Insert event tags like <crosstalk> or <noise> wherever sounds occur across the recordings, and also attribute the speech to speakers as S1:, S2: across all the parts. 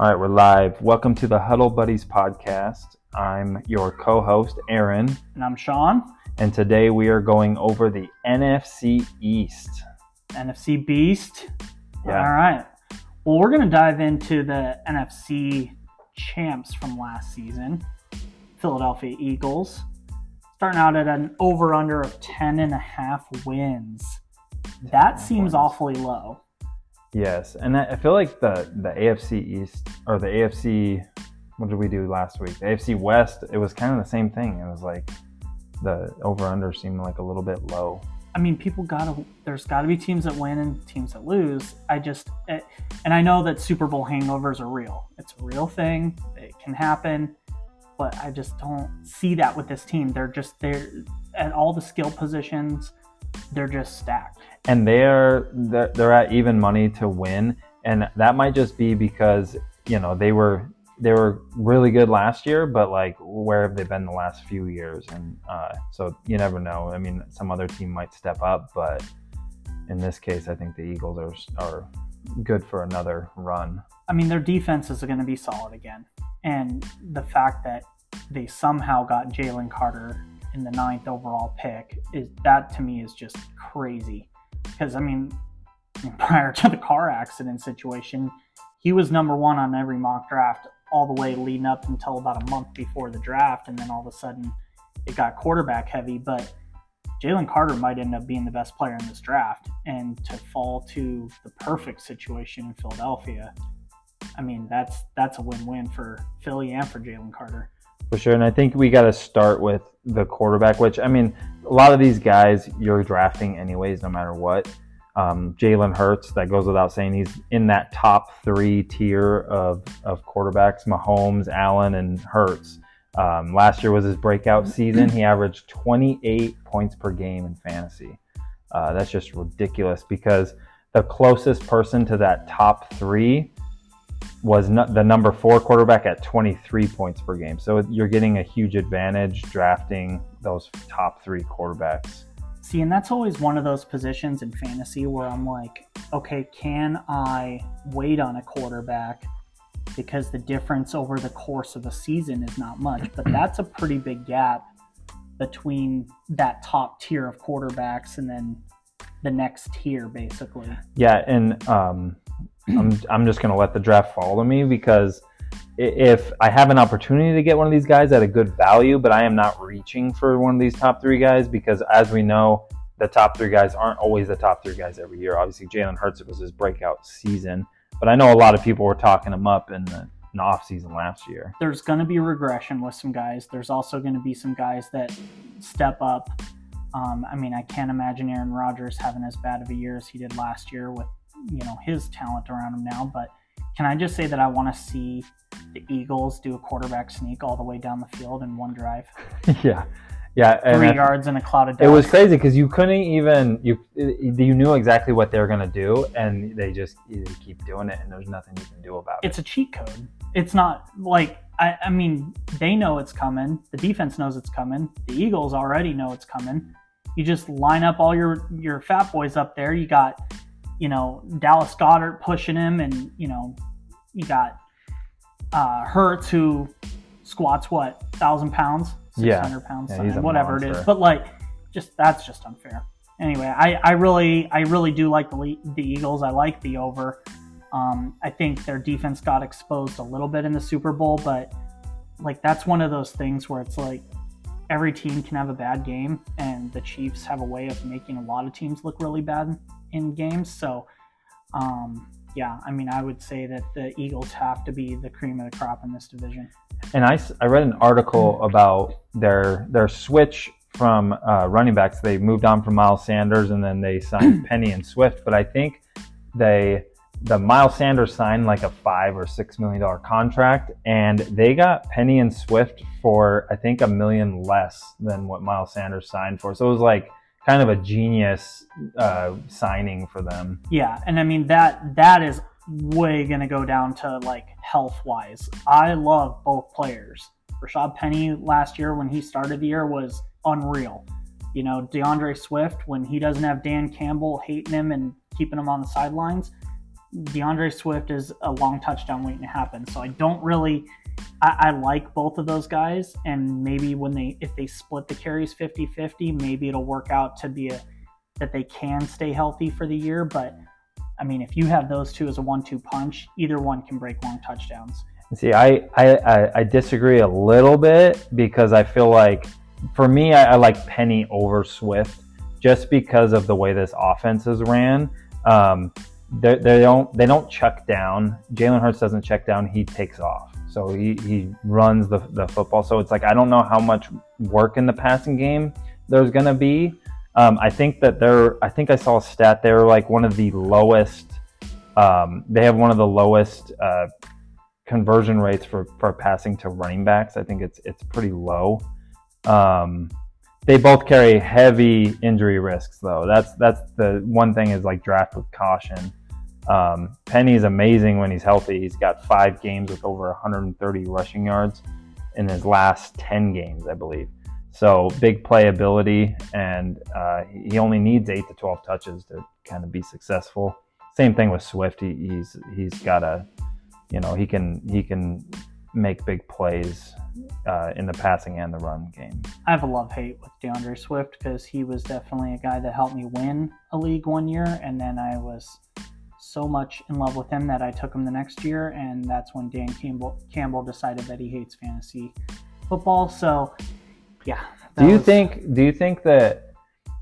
S1: All right, we're live. Welcome to the Huddle Buddies podcast. I'm your co host, Aaron,
S2: And I'm Sean,
S1: and today we are going over the NFC East.
S2: NFC Beast.
S1: Yeah.
S2: All right. Well, we're going to dive into the NFC champs from last season, Philadelphia Eagles, starting out at an over under of 10 and a half wins. That seems
S1: wins.
S2: awfully low.
S1: Yes, and I feel like the, the AFC East, or the AFC, what did we do last week? The AFC West, it was kind of the same thing. It was like the over under seemed like a little bit low.
S2: I mean, people gotta. There's got to be teams that win and teams that lose. I just, eh, and I know that Super Bowl hangovers are real. It's a real thing. It can happen, but I just don't see that with this team. They're just they're at all the skill positions. They're just stacked.
S1: and they're they're they're at even money to win, and that might just be because you know they were they were really good last year, but like where have they been the last few years? And uh, so you never know. I mean, some other team might step up, but in this case, I think the Eagles are are good for another run.
S2: I mean, their defense is going to be solid again, and the fact that they somehow got Jalen Carter in the ninth overall pick is that to me is just crazy. Because I mean, <laughs> prior to the car accident situation, he was number one on every mock draft all the way leading up until about a month before the draft, and then all of a sudden it got quarterback heavy. But Jalen Carter might end up being the best player in this draft, and to fall to the perfect situation in Philadelphia, I mean that's that's a win-win for Philly and for Jalen Carter.
S1: For sure, and I think we got to start with the quarterback, which I mean, a lot of these guys you're drafting anyways, no matter what. Um, Jalen Hurts, that goes without saying, he's in that top three tier of, of quarterbacks Mahomes, Allen, and Hurts. Um, last year was his breakout season. He averaged 28 points per game in fantasy. Uh, that's just ridiculous because the closest person to that top three was the number four quarterback at 23 points per game. So you're getting a huge advantage drafting those top three quarterbacks.
S2: See, and that's always one of those positions in fantasy where I'm like, okay, can I wait on a quarterback because the difference over the course of a season is not much, but that's a pretty big gap between that top tier of quarterbacks and then the next tier, basically.
S1: Yeah, and um, I'm I'm just gonna let the draft follow me because if I have an opportunity to get one of these guys at a good value, but I am not reaching for one of these top three guys because, as we know, the top three guys aren't always the top three guys every year. Obviously, Jalen Hurts it was his breakout season, but I know a lot of people were talking him up in the, in the off season last year.
S2: there's going to be regression with some guys. There's also going to be some guys that step up. Um, I mean, I can't imagine Aaron Rodgers having as bad of a year as he did last year with you know his talent around him now. But can I just say that I want to see the Eagles do a quarterback sneak all the way down the field in one drive, <laughs>
S1: yeah, yeah. And
S2: three yards in a cloud of dust.
S1: It was crazy because you couldn't even you you knew exactly what they were gonna do, and they just they keep doing it, and there's nothing you can do about it.
S2: It's a cheat code. It's not like I, I mean they know it's coming. The defense knows it's coming. The Eagles already know it's coming. You just line up all your your fat boys up there. You got you know Dallas Goedert pushing him, and you know you got uh, Hurts who squats what thousand pounds, six hundred
S1: Yeah. pounds, Yeah,
S2: whatever it is. But like, just that's just unfair. Anyway, I, I really I really do like the the Eagles. I like the over. Um, I think their defense got exposed a little bit in the Super Bowl, but like that's one of those things where it's like every team can have a bad game, and the Chiefs have a way of making a lot of teams look really bad in games. So, um, yeah, I mean, I would say that the Eagles have to be the cream of the crop in this division.
S1: And I read an article about their their switch from uh, running backs. They moved on from Miles Sanders, and then they signed <clears throat> Penny and Swift. But I think they the Miles Sanders signed like a five or six million dollar contract, and they got Penny and Swift for I think a million less than what Miles Sanders signed for. So it was like kind of a genius uh, signing for them.
S2: Yeah, and I mean that that is way gonna go down to like health wise. I love both players. Rashad Penny last year when he started the year was unreal. You know, DeAndre Swift when he doesn't have Dan Campbell hating him and keeping him on the sidelines, DeAndre Swift is a long touchdown waiting to happen. So I don't really. I, I like both of those guys, and maybe when they if they split the carries 50-50, maybe it'll work out to be a that they can stay healthy for the year. But I mean, if you have those two as a one-two punch, either one can break long touchdowns.
S1: See, I, I, I disagree a little bit because I feel like for me, I, I, like Penny over Swift just because of the way this offense is ran. Um, they, they don't they don't check down. Jalen Hurts doesn't check down. He takes off. So he, he runs the, the football. So it's like I don't know how much work in the passing game there's gonna be. Um, I think that they're. I think I saw a stat. They're like one of the lowest. Um, they have one of the lowest uh, conversion rates for for passing to running backs. I think it's it's pretty low. Um, they both carry heavy injury risks, though. That's that's the one thing is like draft with caution. Um, Penny's amazing when he's healthy. He's got five games with over 130 rushing yards in his last 10 games, I believe. So big playability, and uh, he only needs eight to 12 touches to kind of be successful. Same thing with Swift. He, he's he's got a, you know, he can he can make big plays uh, in the passing and the run game.
S2: I have a love hate with DeAndre Swift because he was definitely a guy that helped me win a league one year, and then I was so much in love with him that I took him the next year, and that's when Dan Campbell Campbell decided that he hates fantasy football. So yeah.
S1: Do you was... think? Do you think that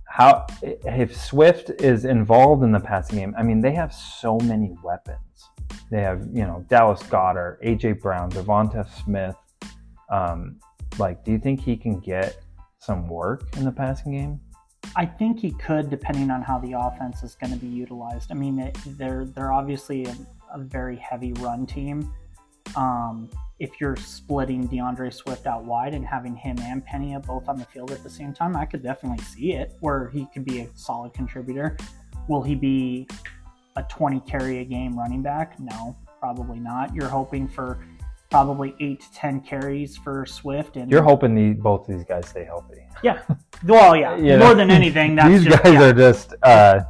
S1: how if Swift is involved in the passing game? I mean, they have so many weapons. They have you know Dallas Goedert, AJ Brown, Devonta Smith. Um, like, do you think he can get some work in the passing game?
S2: I think he could, depending on how the offense is going to be utilized. I mean, they're they're obviously a, a very heavy run team. Um, if you're splitting DeAndre Swift out wide and having him and Penny both on the field at the same time, I could definitely see it where he could be a solid contributor. Will he be a 20 carry a game running back? No, probably not. You're hoping for probably eight to 10 carries for Swift. And
S1: you're hoping the, both of these guys stay healthy.
S2: Yeah. Well, yeah. <laughs> More than anything,
S1: these
S2: just,
S1: guys
S2: yeah.
S1: are just, uh,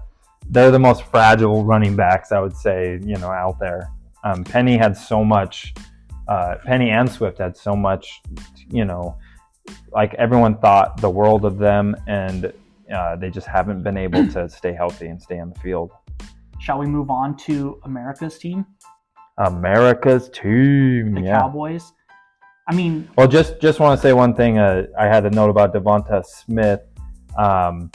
S1: they're the most fragile running backs, I would say, you know, out there. Um, Penny had so much uh, Penny and Swift had so much, you know, like everyone thought the world of them, and uh, they just haven't been able to stay healthy and stay on the field.
S2: Shall we move on to America's team?
S1: America's team,
S2: the
S1: yeah.
S2: Cowboys. I mean,
S1: well, just just want to say one thing. Uh, I had a note about Devonta Smith. Um,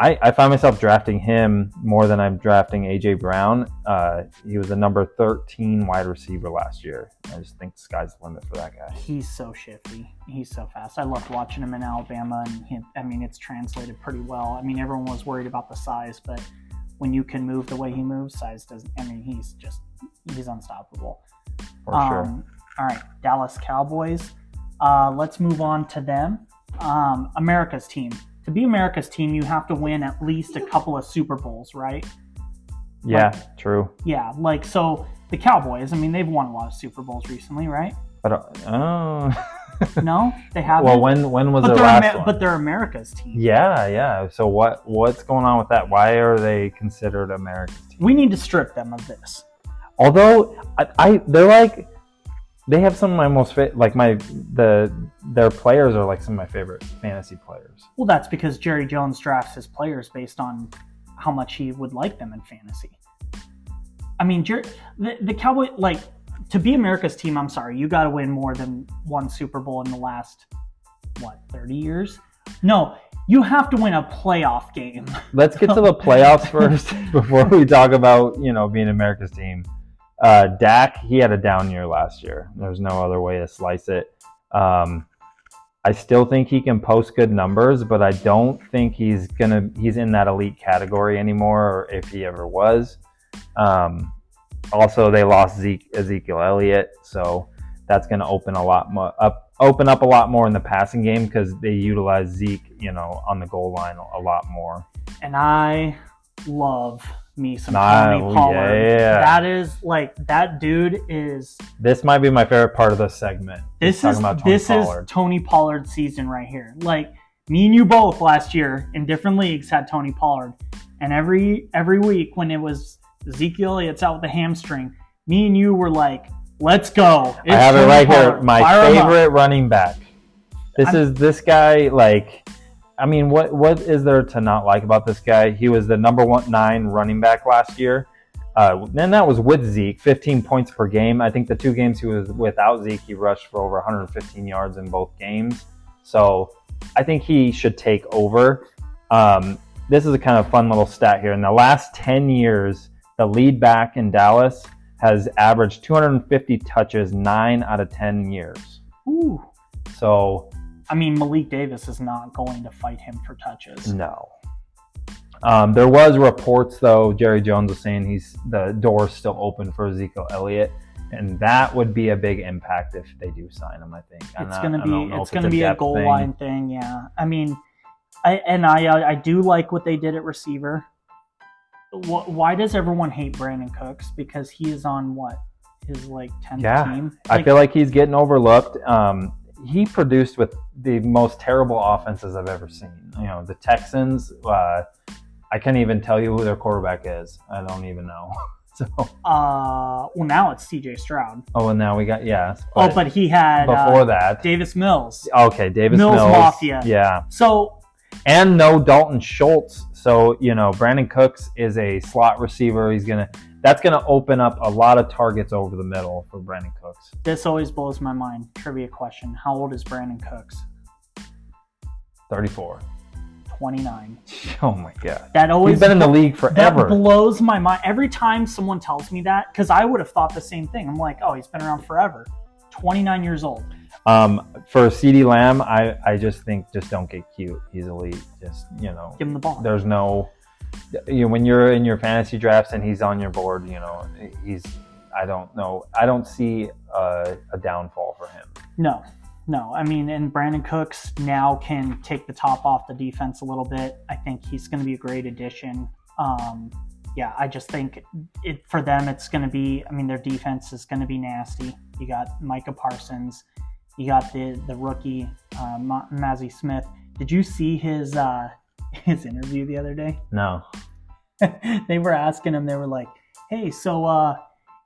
S1: I, I find myself drafting him more than I'm drafting AJ Brown. Uh, he was a number 13 wide receiver last year. I just think the sky's the limit for that guy.
S2: He's so shifty. He's so fast. I loved watching him in Alabama, and he, I mean, it's translated pretty well. I mean, everyone was worried about the size, but when you can move the way he moves, size doesn't. I mean, he's just he's unstoppable.
S1: For um, sure.
S2: All right, Dallas Cowboys. Uh, let's move on to them. Um, America's team to be America's team, you have to win at least a couple of Super Bowls, right?
S1: Yeah, like, true.
S2: Yeah, like so the Cowboys. I mean, they've won a lot of Super Bowls recently, right?
S1: But uh, oh. <laughs>
S2: no, they haven't.
S1: Well, when when was but the last Amer- one?
S2: But they're America's team.
S1: Yeah, yeah. So what what's going on with that? Why are they considered America's team?
S2: We need to strip them of this.
S1: Although I, I they're like they have some of my most fa- like my the their players are like some of my favorite fantasy players.
S2: Well, that's because Jerry Jones drafts his players based on how much he would like them in fantasy. I mean, Jer- the, the Cowboy like to be America's team. I'm sorry, you got to win more than one Super Bowl in the last what 30 years. No, you have to win a playoff game.
S1: Let's get to the <laughs> playoffs first <laughs> before we talk about you know being America's team. Uh, Dak, he had a down year last year. There's no other way to slice it. Um, I still think he can post good numbers, but I don't think he's gonna he's in that elite category anymore, or if he ever was. Um, also, they lost Zeke, Ezekiel Elliott, so that's gonna open a lot more up open up a lot more in the passing game because they utilize Zeke, you know, on the goal line a lot more.
S2: And I love me some nah, Tony oh, Pollard. Yeah. That is like that dude is.
S1: This might be my favorite part of the segment.
S2: This is this Pollard. is Tony Pollard season right here. Like me and you both last year in different leagues had Tony Pollard, and every every week when it was Ezekiel Elliott's out with the hamstring. Me and you were like, let's go.
S1: I have it
S2: Tony
S1: right here. My
S2: Fire
S1: favorite running back. This
S2: I'm-
S1: is this guy. Like, I mean, what what is there to not like about this guy? He was the number one nine running back last year. Uh, and that was with Zeke, 15 points per game. I think the two games he was without Zeke, he rushed for over 115 yards in both games. So I think he should take over. Um, this is a kind of fun little stat here. In the last 10 years, the lead back in Dallas has averaged 250 touches nine out of 10 years.
S2: Ooh.
S1: So
S2: I mean, Malik Davis is not going to fight him for touches.
S1: no. Um, there was reports though. Jerry Jones was saying he's the door's still open for Ezekiel Elliott, and that would be a big impact if they do sign him. I think I'm
S2: It's gonna be it's gonna be a goal
S1: thing.
S2: line thing. Yeah. I mean, I and I uh, I do like what they did at receiver. Why does everyone hate Brandin Cooks? Because he is on what his like tenth
S1: Yeah.
S2: team.
S1: I feel like he's getting overlooked. Um, he produced with the most terrible offenses I've ever seen. You know, the Texans. Uh, I can't even tell you who their quarterback is. I don't even know. <laughs> So,
S2: uh, well now it's C.J. Stroud.
S1: oh, and now we got yes.
S2: oh, but he had
S1: before
S2: uh,
S1: that,
S2: Davis Mills.
S1: okay, Davis
S2: Mills
S1: Mills,
S2: Mafia.
S1: yeah,
S2: So
S1: and no Dalton Schultz. So you know, Brandin Cooks is a slot receiver. He's gonna that's gonna open up a lot of targets over the middle for Brandin Cooks.
S2: this always blows my mind. Trivia question: How old is Brandin Cooks?
S1: Thirty-four.
S2: Twenty nine. <laughs>
S1: Oh my god,
S2: That always
S1: he's been in the league
S2: That
S1: forever.
S2: blows my mind every time someone tells me that because I would have thought the same thing. I'm like, oh, he's been around forever. 29 years old.
S1: Um, for CeeDee Lamb, I, I just think just don't get cute. He's elite. Just you know,
S2: Give him the ball.
S1: there's no you know, when you're in your fantasy drafts and he's on your board. You know, he's I don't know. I don't see a, a downfall for him.
S2: No, no. I mean, and Brandin Cooks now can take the top off the defense a little bit. I think he's going to be a great addition. Um, yeah, I just think it for them, it's going to be. I mean, their defense is going to be nasty. You got Micah Parsons. You got the the rookie uh, Ma- Mazi Smith. Did you see his uh, <laughs> his interview the other day?
S1: No, <laughs>
S2: they were asking him. They were like, "Hey, so uh,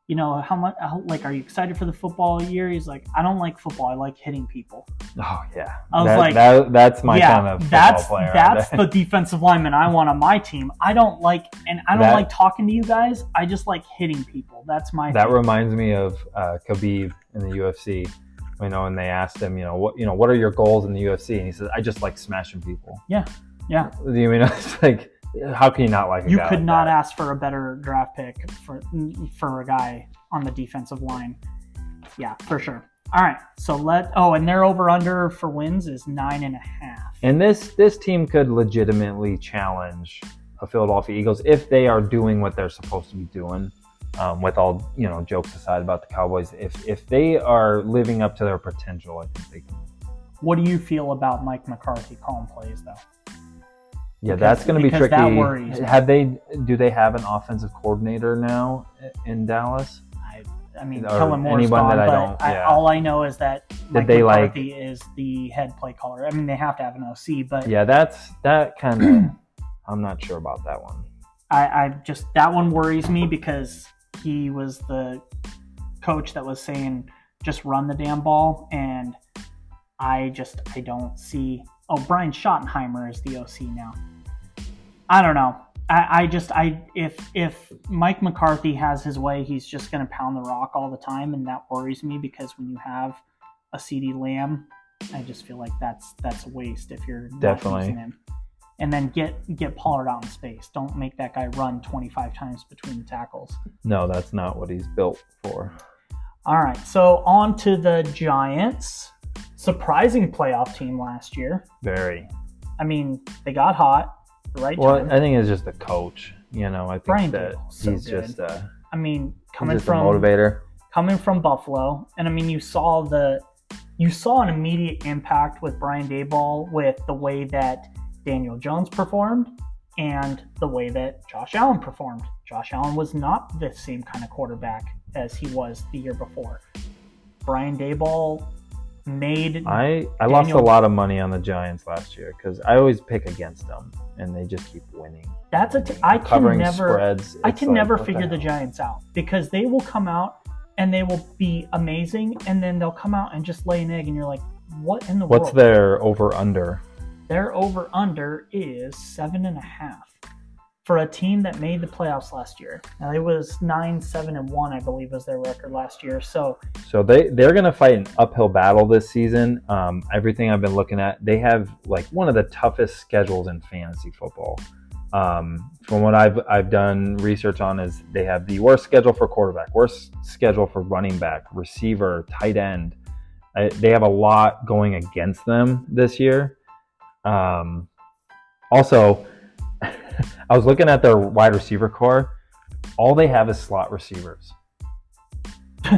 S2: you know, how much? How, like, are you excited for the football year?" He's like, "I don't like football. I like hitting people."
S1: oh yeah,
S2: I was
S1: That-
S2: like,
S1: that, that's my
S2: yeah,
S1: kind of football
S2: that's
S1: player.
S2: that's <laughs> the defensive lineman I want on my team. I don't like, and I don't
S1: That-
S2: like talking to you guys. I just like hitting people. That's my
S1: That
S2: thing.
S1: reminds me of uh, Khabib in the UFC. You know, and they asked him, you know, what you know, what are your goals in the UFC? And he says, I just like smashing people.
S2: Yeah, yeah.
S1: You <laughs> mean it's like, how can you not like? A
S2: You could
S1: like
S2: not
S1: that?
S2: ask for a better draft pick for for a guy on the defensive line. Yeah, for sure. All right, so let oh, and their over under for wins is nine and a half.
S1: And this this team could legitimately challenge a Philadelphia Eagles if they are doing what they're supposed to be doing. Um, with all you know, jokes aside about the Cowboys, if if they are living up to their potential, I think they can.
S2: What do you feel about Mike McCarthy calling plays though?
S1: Yeah,
S2: Because-
S1: that's going to be tricky.
S2: that worries.
S1: Have they? Do they have an offensive coordinator now in Dallas?
S2: I, I mean, Kellen Moore's gone,
S1: that I
S2: but
S1: don't-
S2: I,
S1: yeah.
S2: all I know is that Mike
S1: they, like-
S2: McCarthy is the head play caller. I mean, they have to have an OC, but
S1: Yeah, that's that kind of. <clears throat> I'm not sure about that one.
S2: I, I just that one worries me because he was the coach that was saying just run the damn ball, and I just I don't see. Oh, Brian Schottenheimer is the OC now. I don't know. I, I just I if if Mike McCarthy has his way, he's just going to pound the rock all the time, and that worries me because when you have a CeeDee Lamb, I just feel like that's that's a waste if you're not
S1: Definitely.
S2: using him. And then get get Pollard out in space. Don't make that guy run 25 times between the tackles.
S1: No, that's not what he's built for.
S2: All right, so on to the Giants. Surprising playoff team last year.
S1: Very.
S2: I mean, they got hot. Right
S1: Well. I think it's just the coach. You know, I think
S2: Brian
S1: that
S2: so
S1: he's
S2: good.
S1: just uh,
S2: I mean,
S1: he's
S2: coming from
S1: a motivator.
S2: coming from Buffalo, and I mean, you saw the you saw an immediate impact with Brian Daboll with the way that Daniel Jones performed and the way that Josh Allen performed. Josh Allen was not the same kind of quarterback as he was the year before. Brian Daboll made
S1: I I lost a lot of money on the Giants last year because I always pick against them and they just keep winning.
S2: that's a t- I can
S1: Covering
S2: never
S1: spreads.
S2: I can
S1: like,
S2: never figure the,
S1: hell?
S2: Giants out because they will come out and they will be amazing and then they'll come out and just lay an egg and you're like, what in the
S1: What's
S2: world?
S1: What's their over under?
S2: Their over under is seven and a half for a team that made the playoffs last year. Now it was nine, seven, and one, I believe, was their record last year. So
S1: So they they're gonna fight an uphill battle this season. Um, everything I've been looking at, they have like one of the toughest schedules in fantasy football. Um, from what I've I've done research on, is they have the worst schedule for quarterback, worst schedule for running back, receiver, tight end. I, they have a lot going against them this year. Um, also, <laughs> I was looking at their wide receiver core. All they have is slot receivers. <laughs>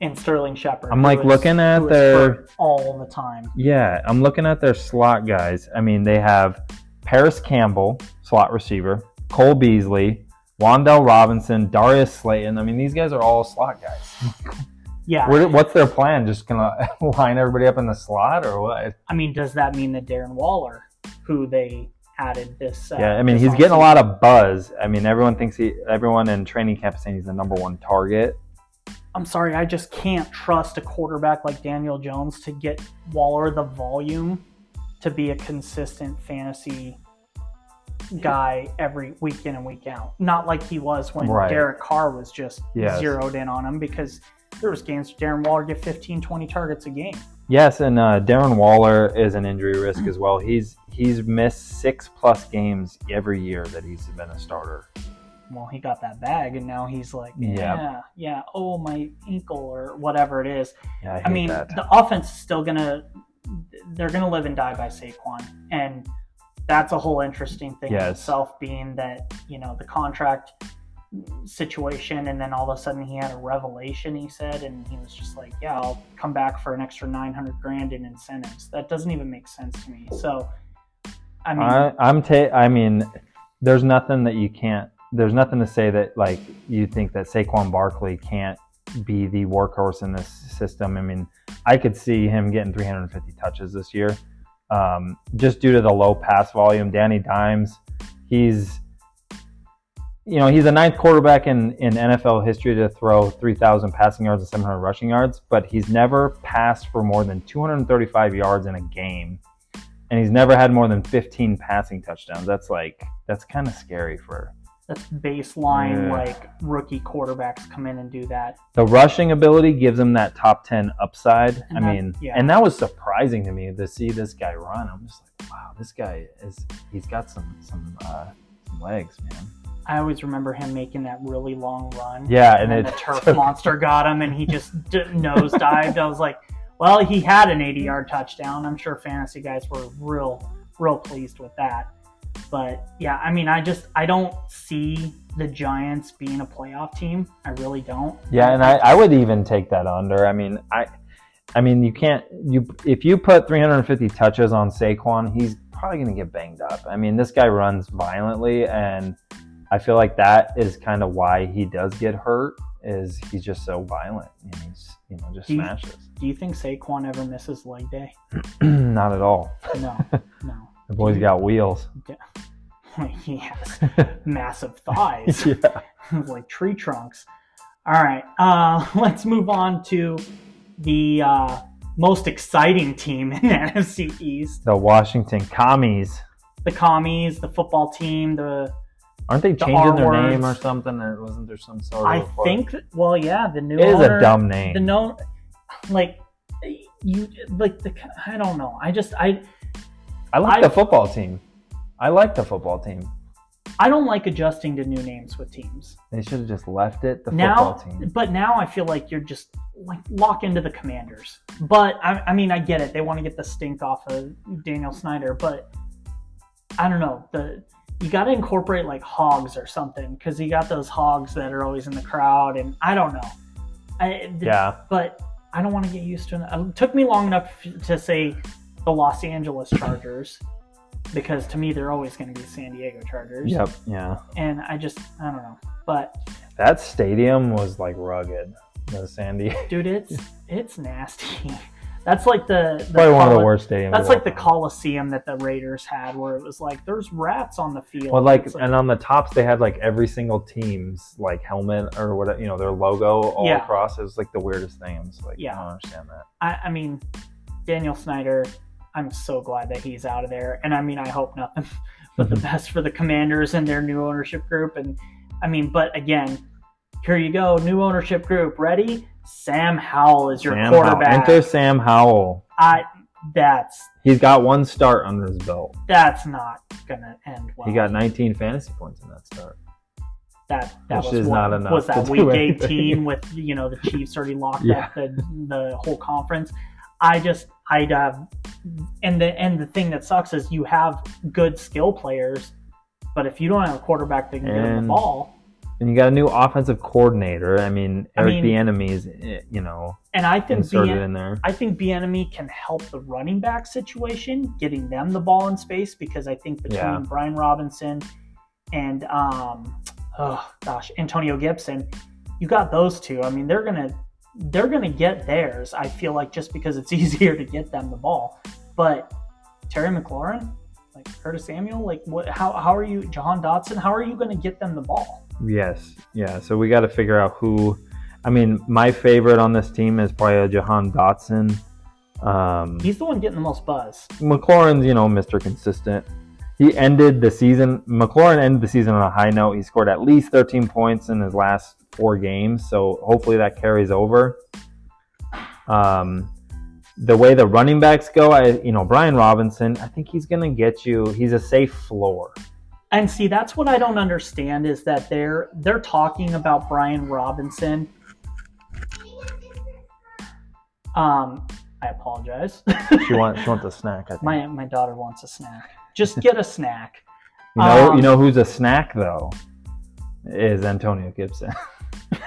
S2: and Sterling Shepard.
S1: I'm, like,
S2: is-
S1: looking at their-
S2: all the time.
S1: Yeah, I'm looking at their slot guys. I mean, they have Parris Campbell, slot receiver, Cole Beasley, Wan'Dale Robinson, Darius Slayton. I mean, these guys are all slot guys. <laughs>
S2: Yeah.
S1: What, what's their plan? Just gonna line everybody up in the slot or what?
S2: I mean, does that mean that Darren Waller, who they added this? Uh,
S1: Yeah, I mean, he's getting a lot of buzz. I mean, everyone thinks he, everyone in training camp is saying he's the number one target.
S2: I'm sorry, I just can't trust a quarterback like Daniel Jones to get Waller the volume to be a consistent fantasy guy every week in and week out. Not like he was when
S1: Right.
S2: Derek Carr was just
S1: Yes.
S2: zeroed in on him because there was games where Darren Waller get 15, 20 targets a game.
S1: Yes, and uh, Darren Waller is an injury risk as well. He's he's missed six plus games every year that he's been a starter.
S2: Well, he got that bag, and now he's like,
S1: Yeah.
S2: yeah, yeah, oh my ankle or whatever it is.
S1: Yeah, I, hate
S2: I mean,
S1: that.
S2: the offense is still gonna they're gonna live and die by Saquon, and that's a whole interesting thing in
S1: Yes.
S2: itself. Being that you know the contract situation, and then all of a sudden he had a revelation. He said, and he was just like, "Yeah, I'll come back for an extra nine hundred grand in incentives." That doesn't even make sense to me. So, I mean,
S1: I, I'm ta- I mean, there's nothing that you can't. There's nothing to say that like you think that Saquon Barkley can't be the workhorse in this system. I mean, I could see him getting 350 touches this year, um, just due to the low pass volume. Danny Dimes, he's, you know, he's the ninth quarterback in in NFL history to throw 3,000 passing yards and 700 rushing yards, but he's never passed for more than 235 yards in a game and he's never had more than 15 passing touchdowns. That's like that's kind of scary for
S2: that's baseline
S1: Yeah.
S2: like rookie quarterbacks come in and do that.
S1: the rushing ability gives him that top 10 upside.
S2: And
S1: I
S2: that-
S1: mean,
S2: yeah.
S1: and that was surprising to me to see this guy run. I'm just like, wow, this guy is he's got some some uh, some legs, man.
S2: I always remember him making that really long run.
S1: Yeah,
S2: and,
S1: and
S2: the turf <laughs> monster got him, and he just d- nose dived. I was like, well, he had an 80 yard touchdown. I'm sure fantasy guys were real, real pleased with that. But yeah, I mean, I just I don't see the Giants being a playoff team. I really don't.
S1: Yeah, and I, I would even take that under. I mean, I I mean, you can't you if you put 350 touches on Saquon, he's probably going to get banged up. I mean, this guy runs violently and I feel like that is kind of why he does get hurt is he's just so violent and he's, you know, just
S2: Do you-
S1: smashes.
S2: Do you think Saquon ever misses leg day? <clears throat>
S1: Not at all.
S2: No, <laughs> no.
S1: The boy's got wheels. Yeah. <laughs>
S2: he has <laughs> massive thighs.
S1: yeah.
S2: like tree trunks. All right, uh, let's move on to the uh, most exciting team in the NFC East:
S1: The Washington Commies.
S2: the Commies, the football team. The
S1: Aren't they
S2: The
S1: changing their
S2: R
S1: name or something? Or wasn't there some sort
S2: I
S1: of I
S2: think, well, yeah, the new
S1: it is
S2: owner,
S1: a dumb name.
S2: The no, like you, like the I don't know. I just I
S1: I like
S2: I-
S1: the football team. I like the football team.
S2: I don't like adjusting to new names with teams.
S1: They should have just left it the
S2: now,
S1: football team.
S2: but now I feel like you're just like lock into the Commanders. But I, I mean, I get it. They want to get the stink off of Daniel Snyder, but I don't know. The you got to incorporate like hogs or something because you got those hogs that are always in the crowd, and I don't know. I,
S1: Yeah,
S2: but I don't want to get used to it. It um, took me long enough to say the Los Angeles Chargers because to me they're always going to be San Diego Chargers.
S1: yep, yeah.
S2: And I just I don't know. But
S1: That stadium was like rugged. The Sandy.
S2: dude, it's <laughs> it's nasty. That's like the, the
S1: Probably one of the worst stadiums.
S2: That's like the. Coliseum that the Raiders had, where it was like there's rats on the field.
S1: Well, like,
S2: It's
S1: and on the tops they had like every single team's like helmet or whatever, you know, their logo all
S2: Yeah.
S1: across. It was like the weirdest thing. I'm like,
S2: Yeah.
S1: I don't understand that.
S2: I, I mean, Daniel Snyder. I'm so glad that he's out of there, and I mean, I hope nothing <laughs> but the <laughs> best for the Commanders and their new ownership group. And I mean, but again, here you go, new ownership group. Ready? Sam Howell is your
S1: Sam Howell.
S2: quarterback.
S1: Enter Sam Howell.
S2: I that's
S1: He's got one start under his belt.
S2: that's not gonna end well.
S1: He got 19 fantasy points in that start.
S2: that that
S1: which
S2: was
S1: is
S2: what,
S1: not enough
S2: was that week 18 with you know the Chiefs already locked <laughs>
S1: Yeah.
S2: up the the whole conference. I just I'd have uh, and the and the thing that sucks is you have good skill players, but if you don't have a quarterback that can get the ball,
S1: And you got a new offensive coordinator. I mean,
S2: I
S1: Eric
S2: mean-
S1: Bieniemy is, eh, you know,
S2: and I think
S1: inserted
S2: Bien-
S1: in there.
S2: I think Bieniemy can help the running back situation, getting them the ball in space because I think between
S1: Yeah.
S2: Brian Robinson and um, oh gosh, Antonio Gibson, you got those two. I mean, they're gonna they're gonna get theirs. I feel like just because it's <laughs> easier to get them the ball, but Terry McLaurin, like Curtis Samuel, like what? How how are you, Jahan Dotson? How are you gonna get them the ball?
S1: Yes, yeah. So we got to figure out who. I mean, my favorite on this team is probably Jahan Dotson. Um,
S2: He's the one getting the most buzz.
S1: McLaurin's, you know, Mr. Consistent. He ended the season. McLaurin ended the season on a high note. He scored at least 13 points in his last four games, so hopefully that carries over. Um, the way the running backs go, I, you know, Brian Robinson, I think he's gonna get you. He's a safe floor.
S2: And see, that's what I don't understand is that they're they're talking about Brian Robinson. Um, I apologize.
S1: She wants, she wants a snack. I think.
S2: my my daughter wants a snack. Just get a snack.
S1: you know,
S2: um,
S1: you know who's a snack though? Is Antonio Gibson. <laughs>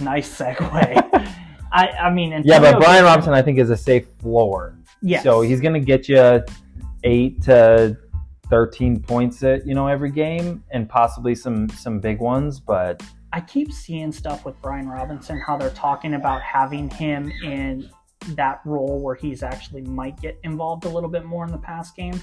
S2: nice segue. I I mean,
S1: yeah, but Brian
S2: Gibson-
S1: Robinson, I think, is a safe floor.
S2: Yeah.
S1: So he's going to get you eight to thirteen points at you know every game, and possibly some some big ones. But
S2: I keep seeing stuff with Brian Robinson, how they're talking about having him in that role where he's actually might get involved a little bit more in the pass game.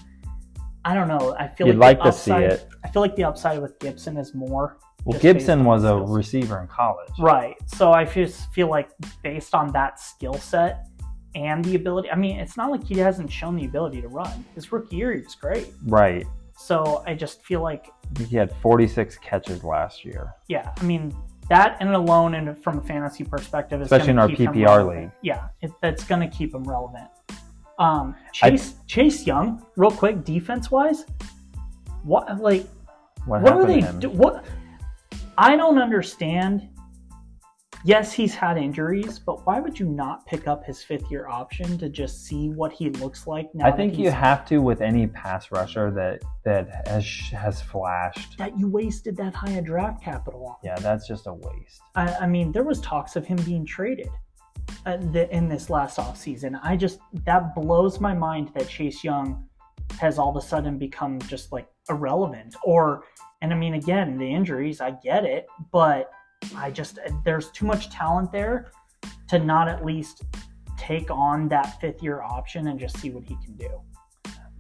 S2: I don't know. I feel
S1: you'd
S2: like,
S1: like to see it.
S2: I feel like the upside with Gibson is more.
S1: Well, Gibson was a receiver in college.
S2: Right. So I just feel like based on that skill set and the ability, I mean, it's not like he hasn't shown the ability to run. His rookie year, he was great.
S1: Right.
S2: So I just feel like,
S1: he had 46 catches last year.
S2: yeah, I mean, that and alone, and from a fantasy perspective, is
S1: Especially in our PPR league.
S2: Yeah, it, that's going to keep him relevant. Um,
S1: I-
S2: Chase Chase Young, real quick, defense wise, what like
S1: What,
S2: what are they do? What I don't understand. Yes, he's had injuries, but why would you not pick up his fifth year option to just see what he looks like now?
S1: I think you have to with any pass rusher that that has has flashed.
S2: that you wasted that high a draft capital on.
S1: Yeah, that's just a waste.
S2: I, I mean, there was talks of him being traded uh, the, in this last offseason. I just that blows my mind that Chase Young has all of a sudden become just like irrelevant. Or, and I mean, again, the injuries, I get it, but I just there's too much talent there to not at least take on that fifth year option and just see what he can do.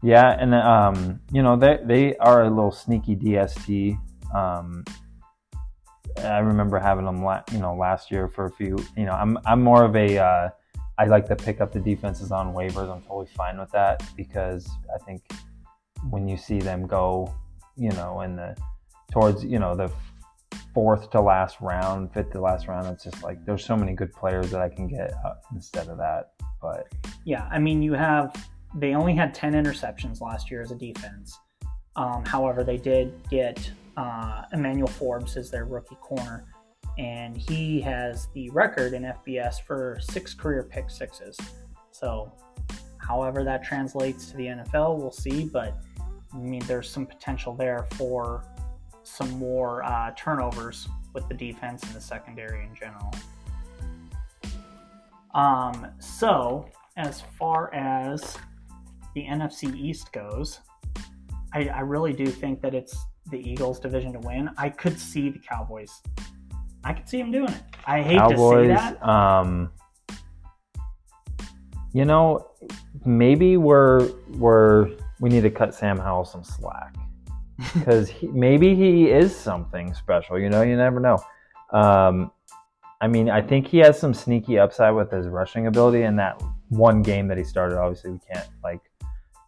S1: Yeah, and um, you know they they are a little sneaky DST. Um, I remember having them, la- you know, last year for a few. You know, I'm I'm more of a uh, I like to pick up the defenses on waivers. I'm totally fine with that because I think when you see them go, you know, in the towards you know the fourth to last round, fifth to last round, it's just like there's so many good players that I can get uh, instead of that. But
S2: Yeah, I mean, you have they only had 10 interceptions last year as a defense. Um, however, they did get uh, Emmanuel Forbes as their rookie corner, and he has the record in FBS for six career pick sixes. So, however that translates to the NFL, we'll see. But I mean, there's some potential there for some more uh, turnovers with the defense and the secondary in general. Um, so, as far as the NFC East goes, I, I really do think that it's the Eagles' division to win. I could see the Cowboys. I could see them doing it. I hate to say that.
S1: um, You know, maybe we're we're we need to cut Sam Howell some slack because maybe he is something special. You know, you never know. Um, I mean, I think he has some sneaky upside with his rushing ability in that one game that he started. Obviously, we can't like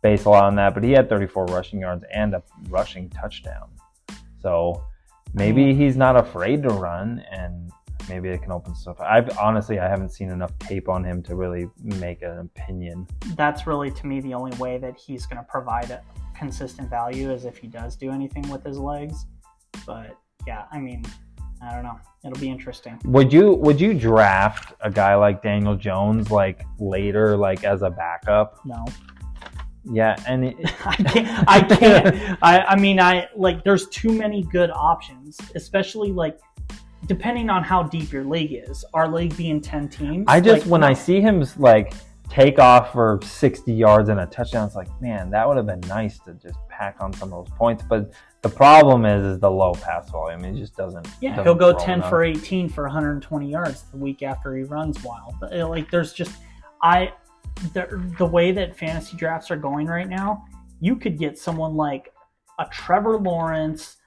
S1: base a lot on that, but he had 34 rushing yards and a rushing touchdown. So maybe he's not afraid to run, and maybe it can open stuff. I've honestly, I haven't seen enough tape on him to really make an opinion.
S2: That's really to me the only way that he's going to provide consistent value as if he does do anything with his legs. But yeah, I mean, I don't know. It'll be interesting.
S1: Would you would you draft a guy like Daniel Jones like later, like as a backup?
S2: No.
S1: Yeah, and it, <laughs>
S2: I can't. I can't. I, I mean, I like. There's too many good options, especially like depending on how deep your league is. Our league being ten teams.
S1: I just
S2: like,
S1: when
S2: no.
S1: I see him like take off for 60 yards and a touchdown, it's like, man, that would have been nice to just pack on some of those points. But the problem is, is the low pass volume. It just doesn't.
S2: Yeah,
S1: doesn't
S2: he'll go 10
S1: enough.
S2: for 18 for 120 yards the week after he runs wild. But uh, like, there's just, I, the, the way that fantasy drafts are going right now, you could get someone like a Trevor Lawrence,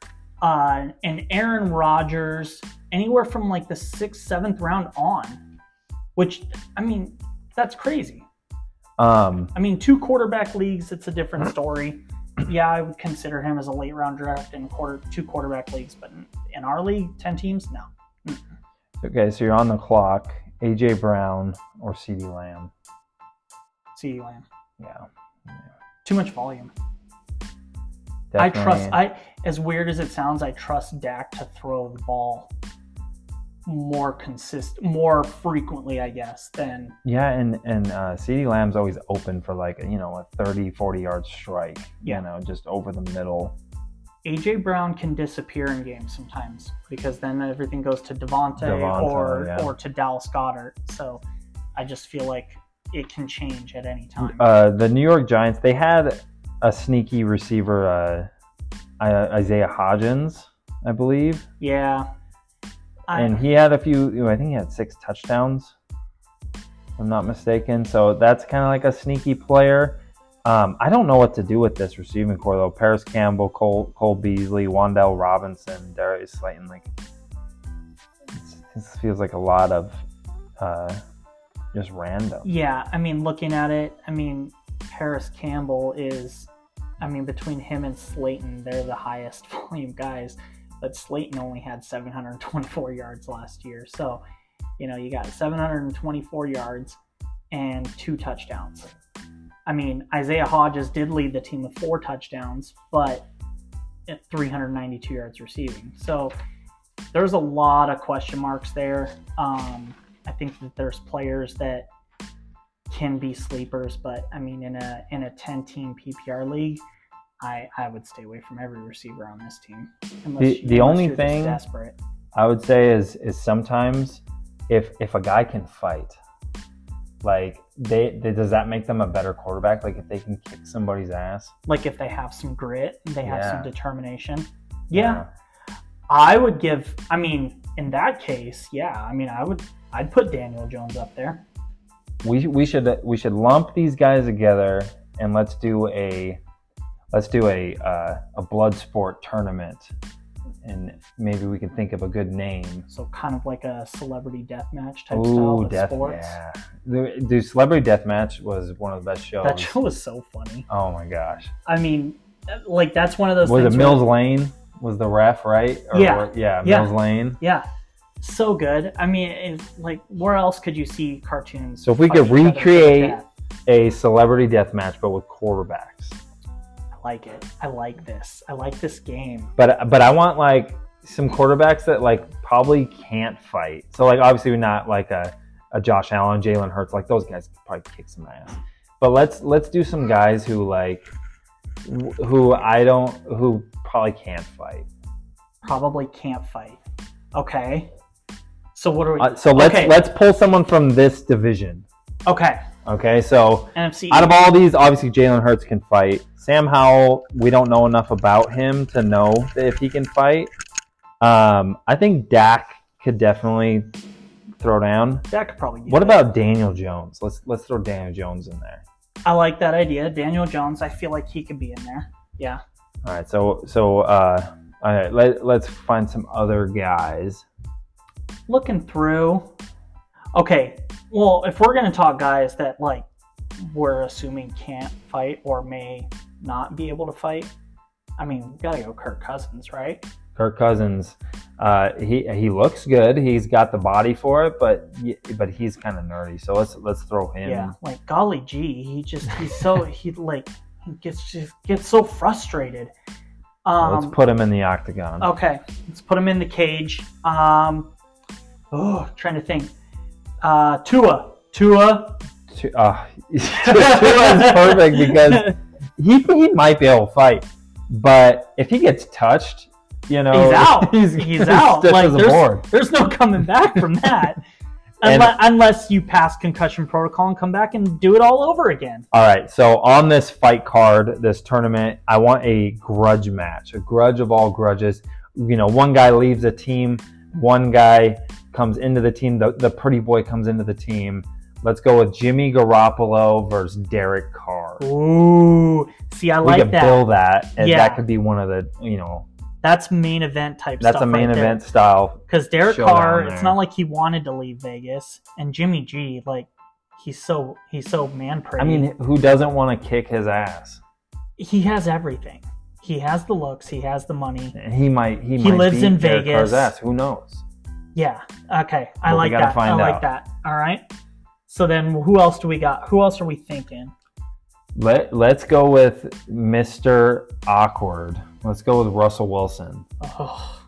S2: uh, an Aaron Rodgers, anywhere from like the sixth, seventh round on, which, I mean, that's crazy.
S1: Um,
S2: I mean, two quarterback leagues, it's a different story. Yeah, I would consider him as a late round draft in quarter two quarterback leagues, but in, in our league, ten teams, no.
S1: okay, so you're on the clock. AJ Brown or CeeDee Lamb.
S2: CeeDee Lamb,
S1: Yeah.
S2: too much volume. I trust. I as weird as it sounds, I trust Dak to throw the ball more consist, more frequently, I guess, than
S1: Yeah, and and uh, CeeDee Lamb's always open for like you know a 30, 40 yard strike.
S2: Yeah.
S1: You know, just over the middle.
S2: AJ Brown can disappear in games sometimes because then everything goes to
S1: Devonta,
S2: or
S1: yeah.
S2: or to Dallas Goedert. So I just feel like it can change at any time.
S1: Uh, the New York Giants they had a sneaky receiver, uh, Isaiah Hodgins, I believe,
S2: yeah. I,
S1: and he had a few. I think he had six touchdowns. If I'm not mistaken. So that's kind of like a sneaky player. Um, I don't know what to do with this receiving core though. Parris Campbell, Cole, Cole Beasley, Wan'Dale Robinson, Darius Slayton. Like, it's, this feels like a lot of uh, just random.
S2: Yeah, I mean, looking at it, I mean, Parris Campbell is, I mean, between him and Slayton, they're the highest <laughs> volume guys. But Slayton only had 724 yards last year. So, you know, you got 724 yards and two touchdowns. I mean, Isaiah Hodgins did lead the team with four touchdowns, but at 392 yards receiving. So, there's a lot of question marks there. Um, I think that there's players that can be sleepers, but I mean, in a in a 10 team PPR league, I I would stay away from every receiver on this team. Unless
S1: The- the only thing-
S2: desperate.
S1: I would say is is sometimes if if a guy can fight, like they, they does that make them a better quarterback? Like if they can kick somebody's ass.
S2: like if they have some grit, they have
S1: Yeah.
S2: some determination. Yeah, I would give. I mean, in that case, yeah. I mean, I would. I'd put Daniel Jones up there.
S1: we we should we should lump these guys together and let's do a let's do a uh, a blood sport tournament and maybe we can think of a good name.
S2: So kind of like a celebrity death match type style
S1: Ooh,
S2: with
S1: death!
S2: sports.
S1: Yeah, the, the celebrity death match was one of the best shows.
S2: That show was so funny.
S1: oh my gosh!
S2: I mean, like that's one of those.
S1: Was it
S2: things where-
S1: Mills Lane? Was the ref right?
S2: Yeah.
S1: were- yeah,
S2: Yeah.
S1: Mills Lane.
S2: Yeah, so good. I mean, like where else could you see cartoons?
S1: So if we
S2: fight
S1: could
S2: each other to
S1: recreate-
S2: death?
S1: A celebrity death match, but with quarterbacks.
S2: Like it. I like this. I like this game.
S1: But but I want like some quarterbacks that like probably can't fight. So like obviously not like a, a Josh Allen, Jalen Hurts, like those guys could probably kick some ass. But let's let's do some guys who like who I don't who probably can't fight.
S2: Probably can't fight. Okay. So what are we?
S1: Uh, so let's
S2: okay.
S1: let's pull someone from this division.
S2: okay.
S1: Okay, so
S2: NFC.
S1: out of all these, obviously Jalen Hurts can fight. Sam Howell, we don't know enough about him to know if he can fight. Um, I think Dak could definitely throw down.
S2: That could probably. Get
S1: What
S2: it.
S1: about Daniel Jones? Let's let's throw Daniel Jones in there.
S2: I like that idea. Daniel Jones. I feel like he could be in there. Yeah.
S1: All right, so so uh, all right, let let's find some other guys.
S2: Looking through. Okay. Well, if we're gonna talk guys that like we're assuming can't fight or may not be able to fight, I mean, we gotta go Kirk Cousins, right?
S1: Kirk Cousins, uh, he he looks good. He's got the body for it, but but he's kind of nerdy. So let's let's throw him.
S2: Yeah. Like golly gee, he just he's so <laughs> he like he gets just gets so frustrated. Um,
S1: let's put him in the octagon.
S2: Okay, let's put him in the cage. Um, oh, trying to think. Uh, Tua, Tua.
S1: Two, uh, <laughs> Tua is perfect because he he might be able to fight, but if he gets touched, you know,
S2: He's out. <laughs>
S1: He's,
S2: He's out. Like there's,
S1: board.
S2: there's no coming back from that. <laughs> Unless, unless you pass concussion protocol and come back and do it all over again.
S1: All right, so on this fight card, this tournament, I want a grudge match, a grudge of all grudges. You know, one guy leaves a team, one guy comes into the team, the, the pretty boy comes into the team. Let's go with Jimmy Garoppolo versus Derek Carr.
S2: Ooh, see, I
S1: we
S2: like
S1: could
S2: that.
S1: build that, and
S2: Yeah.
S1: that could be one of the, you know,
S2: That's main event type
S1: that's a main
S2: right there.
S1: event style.
S2: Because Derek Carr, it's not like he wanted to leave Vegas, and Jimmy G, like he's so he's so man pretty.
S1: I mean, who doesn't want to kick his ass?
S2: he has everything. He has the looks. He has the money.
S1: He might, he,
S2: He
S1: might
S2: lives in Vegas.
S1: ass. Who knows?
S2: Yeah. Okay. I
S1: Well,
S2: like that. I like
S1: out.
S2: that. All right. So then, who else do we got? Who else are we thinking?
S1: Let Let's go with Mr. Awkward. Let's go with Russell Wilson.
S2: Oh,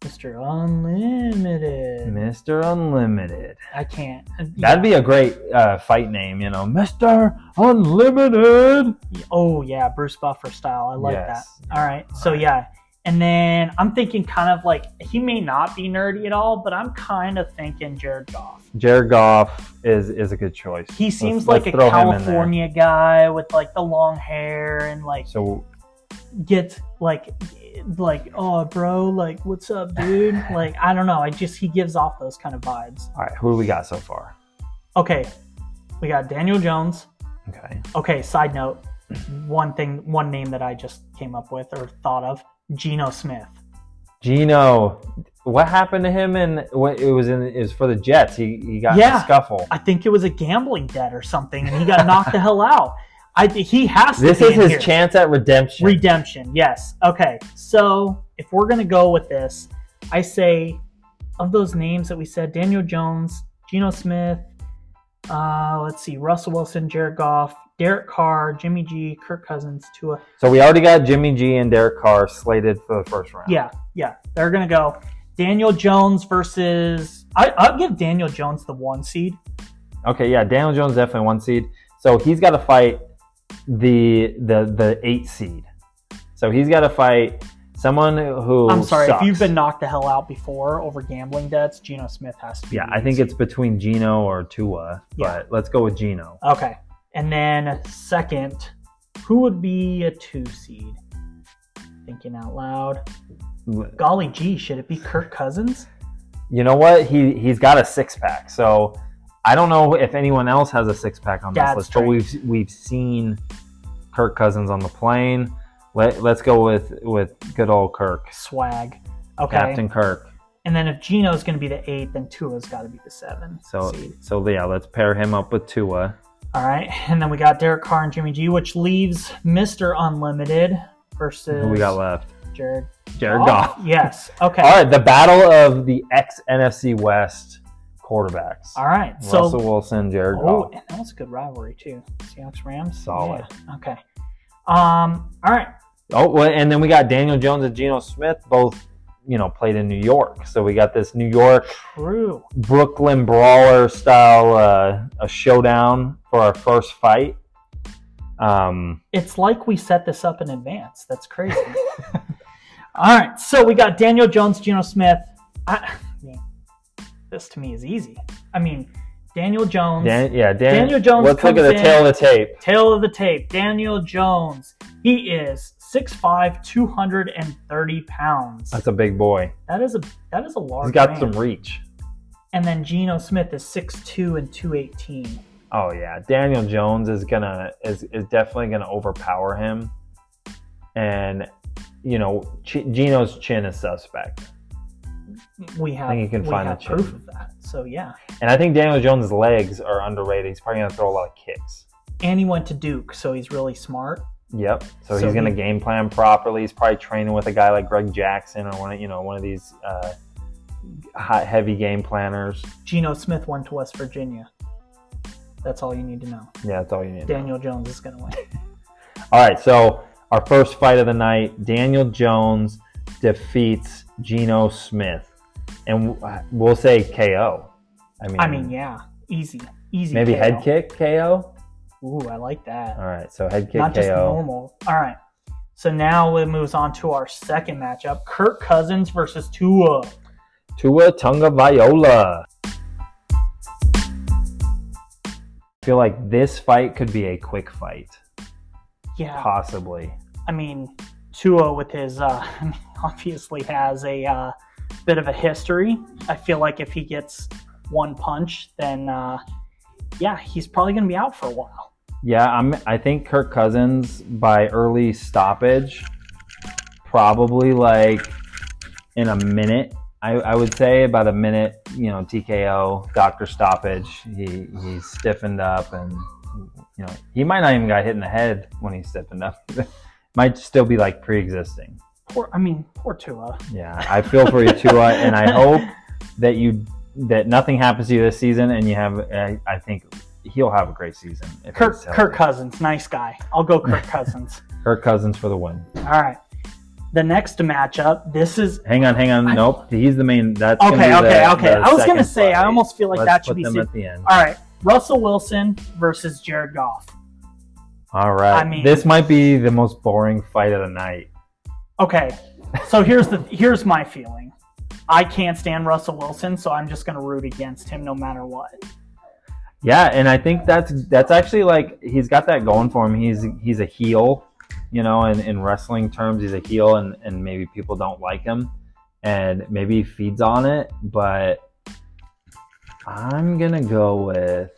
S2: Mr. Unlimited.
S1: Mr. Unlimited.
S2: I can't.
S1: That'd be a great uh, fight name, you know, Mr. Unlimited.
S2: Oh yeah, Bruce Buffer style. I like
S1: Yes.
S2: that. All right. So yeah. And then I'm thinking kind of like he may not be nerdy at all, but I'm kind of thinking Jared Goff.
S1: Jared Goff is is a good choice.
S2: He seems
S1: let's
S2: like a
S1: in there.
S2: California guy with like the long hair and like
S1: So
S2: gets like like oh bro like what's up dude <laughs> like I don't know I just he gives off those kind of vibes.
S1: all right, who do we got so far?
S2: Okay, we got Daniel Jones.
S1: Okay.
S2: Okay, side note, one thing one name that I just came up with or thought of Geno Smith.
S1: Geno, what happened to him? And what it was in it was for the Jets. He he got in
S2: Yeah.
S1: a scuffle.
S2: I think it was a gambling debt or something, and he got knocked the hell out. I think he has to.
S1: This is his
S2: here.
S1: chance at redemption.
S2: Redemption, yes. Okay, so if we're gonna go with this, I say of those names that we said, Daniel Jones, Geno Smith, uh, let's see, Russell Wilson, Jared Goff, Derek Carr, Jimmy G, Kirk Cousins, Tua.
S1: so we already got Jimmy G and Derek Carr slated for the first round.
S2: Yeah, yeah, they're gonna go. Daniel Jones versus. I, I'll give Daniel Jones the one seed.
S1: Okay, yeah, Daniel Jones definitely one seed. So he's got to fight the the the eight seed. So he's got to fight someone who.
S2: I'm sorry
S1: sucks.
S2: if you've been knocked the hell out before over gambling debts. Geno Smith has to be.
S1: Yeah, I think it's between Geno or Tua,
S2: Yeah.
S1: but let's go with Geno.
S2: Okay. And then second, who would be a two seed? Thinking out loud. Golly gee, should it be Kirk Cousins?
S1: You know what? He he's got a six pack. So I don't know if anyone else has a six pack on this
S2: That's
S1: list, but we've we've seen Kirk Cousins on the plane. Let let's go with with good old Kirk,
S2: Swag. Okay.
S1: Captain Kirk.
S2: And then if Geno's going to be the eight, then Tua's got to be the seven
S1: So
S2: seed.
S1: so yeah, let's pair him up with Tua.
S2: All right. And then we got Derek Carr and Jimmy G, which leaves Mr. Unlimited versus
S1: Who we got left?
S2: Jared.
S1: Jared Goff.
S2: Yes. <laughs> Okay.
S1: All right, the battle of the ex NFC West quarterbacks.
S2: All right. So
S1: Russell Wilson, Jared
S2: Oh,
S1: Goff.
S2: and that was a good rivalry too. Seahawks Rams.
S1: Solid.
S2: Yeah. Okay. Um. All right.
S1: Oh, well, and then we got Daniel Jones and Geno Smith, both you know played in New York. So we got this New York
S2: True.
S1: Brooklyn brawler style uh, a showdown for our first fight. Um,
S2: It's like we set this up in advance. That's crazy. <laughs> All right. So we got Daniel Jones, Geno Smith. I, this to me is easy. I mean, Daniel Jones.
S1: Dan, yeah, Dan,
S2: Daniel Jones
S1: Let's look at the
S2: in-
S1: tail of the tape.
S2: Tail of the tape. Daniel Jones. He is 6'5", 230 pounds.
S1: That's a big boy.
S2: That is a that is a large.
S1: He's got
S2: man.
S1: some reach.
S2: And then Geno Smith is 6'2 and 218.
S1: Oh yeah, Daniel Jones is gonna is is definitely gonna overpower him, and you know Ch- Geno's chin is suspect,
S2: We have, I
S1: think you can find
S2: have
S1: the
S2: proof of that. So yeah.
S1: and I think Daniel Jones' legs are underrated. He's probably gonna throw a lot of kicks.
S2: And he went to Duke, so he's really smart.
S1: Yep. So,
S2: So
S1: he's gonna
S2: he-
S1: game plan properly. He's probably training with a guy like Greg Jackson or one of you know one of these uh, hot heavy game planners.
S2: Geno Smith went to West Virginia. That's all you need to know.
S1: Yeah, that's all you need. to know.
S2: Daniel Jones is going to win. <laughs> <laughs>
S1: All right, so our first fight of the night, Daniel Jones defeats Geno Smith, and we'll say KO. I mean,
S2: I mean, yeah, easy, easy.
S1: maybe
S2: KO.
S1: head kick KO.
S2: Ooh, I like that.
S1: All right, so head kick
S2: Not just normal. All right. So now it moves on to our second matchup: Kirk Cousins versus Tua.
S1: Tua Tagovailoa. I feel like this fight could be a quick fight,
S2: Yeah,
S1: possibly.
S2: I mean, Tua with his uh, <laughs> obviously has a uh, bit of a history. I feel like if he gets one punch, then uh, yeah, he's probably going to be out for a while.
S1: Yeah, I'm. I think Kirk Cousins by early stoppage, probably like in a minute. I, I would say about a minute. You know, TKO, doctor stoppage. He he's stiffened up, and you know he might not even got hit in the head when he stiffened up. <laughs> might still be like pre-existing.
S2: Poor, I mean, poor Tua.
S1: Yeah, I feel for you, Tua, and I <laughs> hope that you that nothing happens to you this season, and you have. I, I think he'll have a great season.
S2: Kirk. Kirk Cousins, nice guy. I'll go Kirk <laughs> Cousins.
S1: Kirk Cousins for the win.
S2: All right. The next matchup. This is
S1: Hang on, hang on.
S2: I-
S1: Nope, he's the main. That's
S2: okay. Okay.
S1: the-
S2: okay.
S1: the
S2: I was gonna say. I almost feel like
S1: Let's
S2: that should be.
S1: them at the end.
S2: All right. Russell Wilson versus Jared Goff.
S1: All right,
S2: I mean-
S1: this might be the most boring fight of the night.
S2: Okay. So here's the here's my feeling. I can't stand Russell Wilson, so I'm just gonna root against him no matter what.
S1: Yeah, and I think that's that's actually like he's got that going for him. He's he's a heel, you know, in, in wrestling terms, he's a heel, and and maybe people don't like him, and maybe he feeds on it. But I'm gonna go with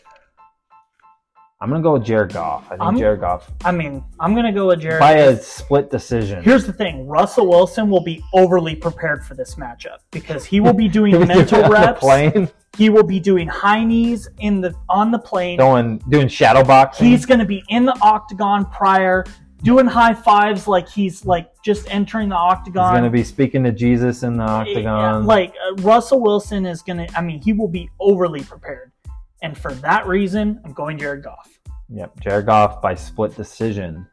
S1: I'm gonna go with Jared Goff. I think
S2: I'm-
S1: Jared Goff
S2: I mean, I'm gonna go with Jared.
S1: by a split decision.
S2: Here's the thing: Russell Wilson will be overly prepared for this matchup because he will be <laughs> doing mental
S1: on the
S2: reps.
S1: plane,
S2: He will be doing high knees in the on the plane.
S1: going doing shadow boxing.
S2: He's going to be in the octagon prior, doing high fives like he's like just entering the octagon.
S1: He's
S2: octagon.
S1: gonna be speaking to Jesus in the
S2: Yeah,
S1: octagon.
S2: like uh, Russell Wilson is going to. I mean, he will be overly prepared, and for that reason, I'm going Jared Goff.
S1: Yep, Jared Goff by split decision.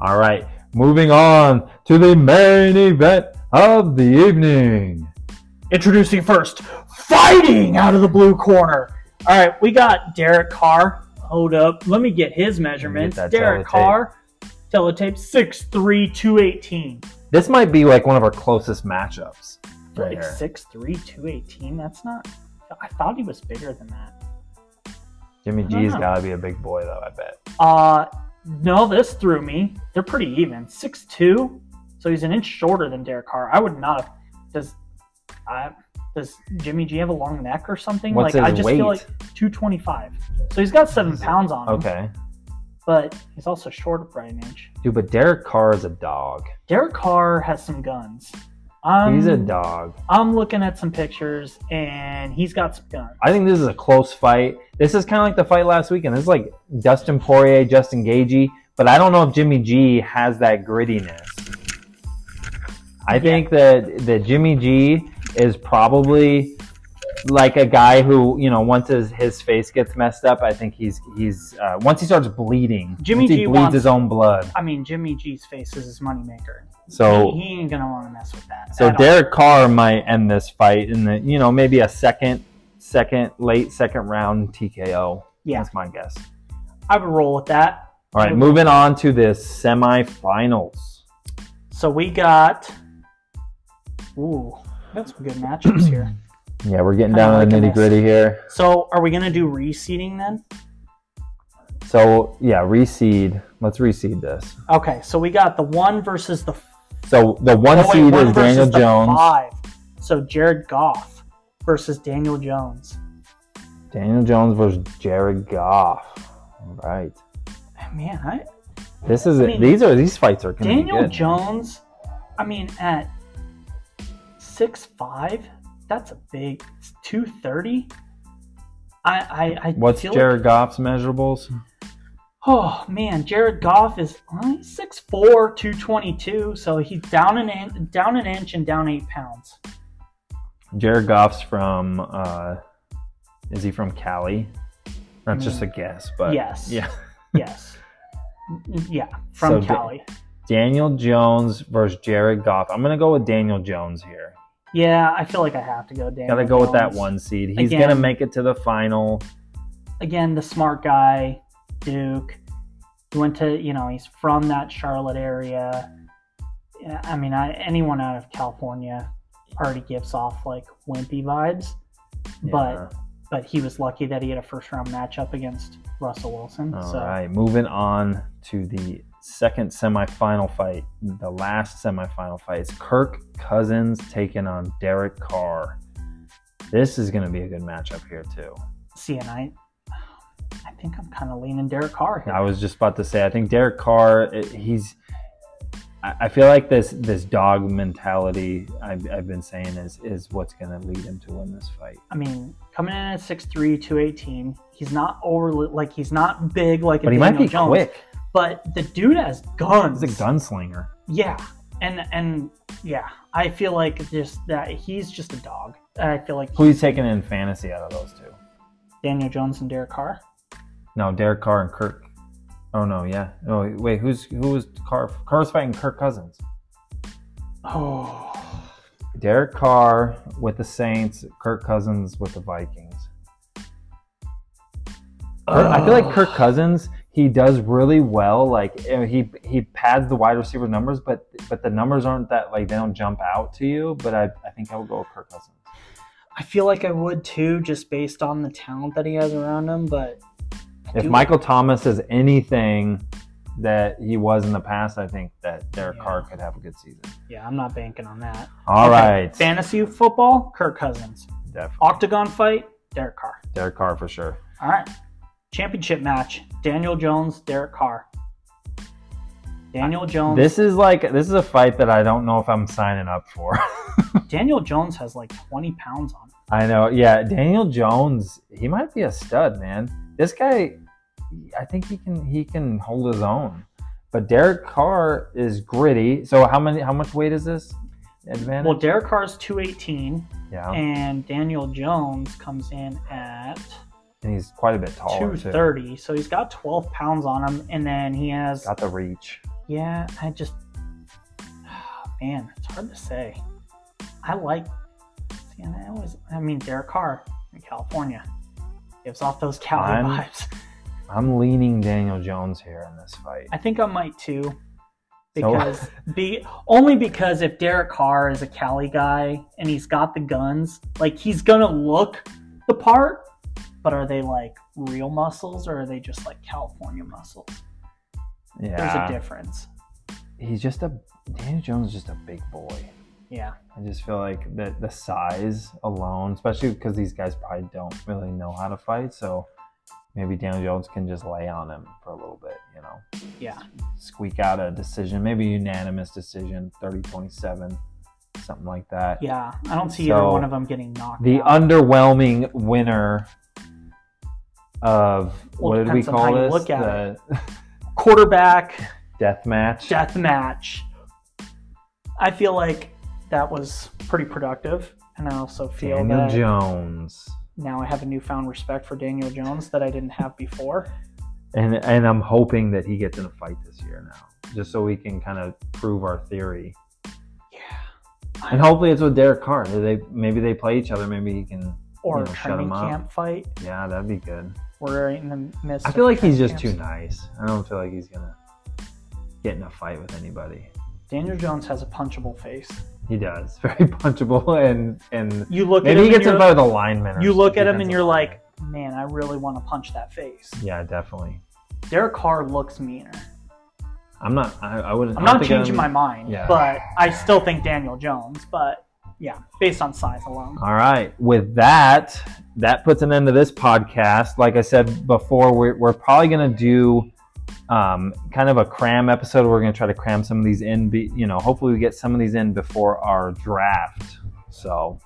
S1: All right, moving on to the main event of the evening.
S2: Introducing first, fighting out of the blue corner. All right, we got Derek Carr. Hold up, let me get his measurements.
S1: that
S2: Derek
S1: teletape.
S2: Carr, teletape 6'3", 218.
S1: This might be like one of our closest matchups. Right
S2: Like
S1: here.
S2: 6'3", 218. That's not. I thought he was bigger than that.
S1: Jimmy G's
S2: know.
S1: got to be a big boy, though. I bet.
S2: Uh, no, this threw me. They're pretty even. 6'2", so he's an inch shorter than Derek Carr. I would not have. Does, I, does Jimmy G have a long neck or something?
S1: What's
S2: like I just
S1: weight?
S2: feel like 225. So he's got seven pounds on him.
S1: Okay,
S2: But he's also short by an inch.
S1: dude, but Derek Carr is a dog.
S2: Derek Carr has some guns. Um,
S1: He's a dog.
S2: I'm looking at some pictures and he's got some guns.
S1: I think this is a close fight. This is kind of like the fight last weekend. This is like Dustin Poirier, Justin Gaethje, but I don't know if Jimmy G has that grittiness. I
S2: Yeah.
S1: think that that Jimmy G is probably like a guy who you know once his, his face gets messed up, I think he's he's uh, once he starts bleeding,
S2: Jimmy G
S1: bleeds
S2: wants-
S1: his own blood.
S2: I mean, Jimmy G's face is his moneymaker.
S1: So
S2: he, he ain't gonna want to mess with that.
S1: So
S2: at all.
S1: Derek Carr might end this fight in the you know maybe a second, second late second round TKO.
S2: Yeah.
S1: that's my guess.
S2: I would roll with that.
S1: All right, moving on to the semifinals.
S2: So we got. Ooh, got some good matchups here. <clears throat>
S1: Yeah, we're getting down to the nitty gritty here.
S2: So are we gonna do reseeding then?
S1: So yeah, reseed. Let's reseed this.
S2: Okay, so we got the one versus the
S1: So the one
S2: oh, wait,
S1: seed
S2: one
S1: is Daniel Jones.
S2: Five. So Jared Goff. versus Daniel Jones.
S1: Daniel Jones versus Jared Goff. All right.
S2: Man, I
S1: This is
S2: I
S1: it.
S2: mean,
S1: These are these fights are going
S2: Daniel. Jones, I mean, at six five, that's a big two thirty. I I, I
S1: What's Jared
S2: Like,
S1: Goff's measurables?
S2: oh man, Jared Goff is six four, two twenty two, so he's down an in, down an inch and down eight pounds.
S1: Jared Goff's from. uh Is he from Cali? That's just a
S2: Mm.
S1: guess, but
S2: Yes.
S1: yeah. <laughs>
S2: Yes, yeah, from
S1: So Da-
S2: Cali.
S1: Daniel Jones versus Jared Goff. I'm gonna go with Daniel Jones here.
S2: Yeah, I feel like I have to go. Daniel
S1: Gotta go with that one seed. He's
S2: Again.
S1: gonna make it to the final.
S2: again, the smart guy, Duke. He went to, you know, he's from that Charlotte area. Yeah, I mean, I, anyone out of California already gives off like wimpy vibes, but
S1: Yeah.
S2: but he was lucky that he had a first round matchup against Russell Wilson.
S1: All
S2: so
S1: right, moving on to the second semifinal fight, the last semifinal fight. It's Kirk Cousins taking on Derek Carr. This is going to be a good matchup here too.
S2: see, and I, I think I'm kind of leaning Derek Carr here.
S1: I was just about to say, I think Derek Carr, eh, he's. I feel like this this dog mentality I've, I've been saying is is what's going to lead him to win this fight.
S2: I mean, coming in at 6'3", 218, he's not overly like he's not big like a
S1: But he might be
S2: Jones,
S1: quick.
S2: But the dude has guns.
S1: He's a gunslinger.
S2: Yeah, and and yeah, I feel like just that he's just a dog. I feel like
S1: Who taking in fantasy out of those two?
S2: Daniel Jones and Derek Carr.
S1: No, Derek Carr and Kirk. Oh no, yeah. Oh wait, who's who was Carr? Carr's fighting Kirk Cousins.
S2: Oh,
S1: Derek Carr with the Saints, Kirk Cousins with the Vikings. Kirk- I feel like Kirk Cousins, he does really well. Like he he pads the wide receiver numbers, but but the numbers aren't that like they don't jump out to you. But I, I think I would go with Kirk Cousins.
S2: I feel like I would too, just based on the talent that he has around him. But I
S1: If
S2: do-
S1: Michael Thomas is anything that he was in the past, I think that Derek
S2: Yeah.
S1: Carr could have a good season.
S2: yeah, I'm not banking on that.
S1: All
S2: Okay,
S1: right,
S2: fantasy football, Kirk Cousins.
S1: definitely
S2: Octagon fight, Derek Carr.
S1: Derek Carr for sure.
S2: All right, championship match, Daniel Jones, Derek Carr. Daniel Jones.
S1: This is like this is a fight that I don't know if I'm signing up for. <laughs>
S2: Daniel Jones has like 20 pounds on. him.
S1: I know, yeah. Daniel Jones, he might be a stud, man. This guy, I think he can he can hold his own. But Derek Carr is gritty. So how many? How much weight is this? Advantage?
S2: Well, Derek Carr is 218.
S1: yeah,
S2: and Daniel Jones comes in at
S1: and he's quite a bit taller too.
S2: 230. So he's got 12 pounds on him, and then he has
S1: Got the reach.
S2: yeah. I just <sighs> man, it's hard to say. I like. See, and I always, I mean, Derek Carr in California gives off those Cali
S1: I'm-
S2: vibes. <laughs>
S1: I'm leaning Daniel Jones here in this fight.
S2: I think I might too.
S1: So-
S2: Because <laughs> be only because if Derek Carr is a Cali guy and he's got the guns, like he's gonna look the part, but are they like real muscles or are they just like California muscles?
S1: Yeah.
S2: There's a difference.
S1: he's just a Daniel Jones is just a big boy.
S2: Yeah.
S1: I just feel like that the size alone, especially because these guys probably don't really know how to fight, so maybe Daniel Jones can just lay on him for a little bit, you know,
S2: Yeah.
S1: squeak out a decision, maybe a unanimous decision, 30-27, something like that.
S2: Yeah. I don't see
S1: So,
S2: either one of them getting knocked
S1: The
S2: out.
S1: underwhelming winner of
S2: Well,
S1: what did we call this?
S2: look at
S1: the <laughs>
S2: Quarterback
S1: death match.
S2: death match. I feel like that was pretty productive. And I also feel
S1: Daniel
S2: that
S1: Jones.
S2: now I have a newfound respect for Daniel Jones that I didn't have before.
S1: And and I'm hoping that he gets in a fight this year now, just so we can kind of prove our theory.
S2: Yeah.
S1: And hopefully it's with Derek Carr. They maybe they play each other. Maybe he can.
S2: Or
S1: You know,
S2: training
S1: up.
S2: camp fight.
S1: Yeah, that'd be good.
S2: We're in the midst.
S1: I feel like he's just too nice. I don't feel like he's gonna get in a fight with anybody.
S2: Daniel Jones has a punchable face.
S1: He does <laughs> very punchable and and
S2: You look
S1: maybe
S2: at
S1: he
S2: him.
S1: gets in
S2: and
S1: a
S2: you're,
S1: fight with a lineman.
S2: you look at him and you're like, man, I really want to punch that face.
S1: yeah, definitely.
S2: Derek Carr looks meaner.
S1: I'm not. I, I wouldn't.
S2: I'm
S1: don't
S2: changing my
S1: I'm-
S2: mind,
S1: Yeah.
S2: but I still think Daniel Jones. But Yeah, based on size alone.
S1: All right. With that, that puts an end to this podcast. Like I said before, we're, we're probably going to do um, kind of a cram episode. We're going to try to cram some of these in. Be, you know, hopefully we get some of these in before our draft. So,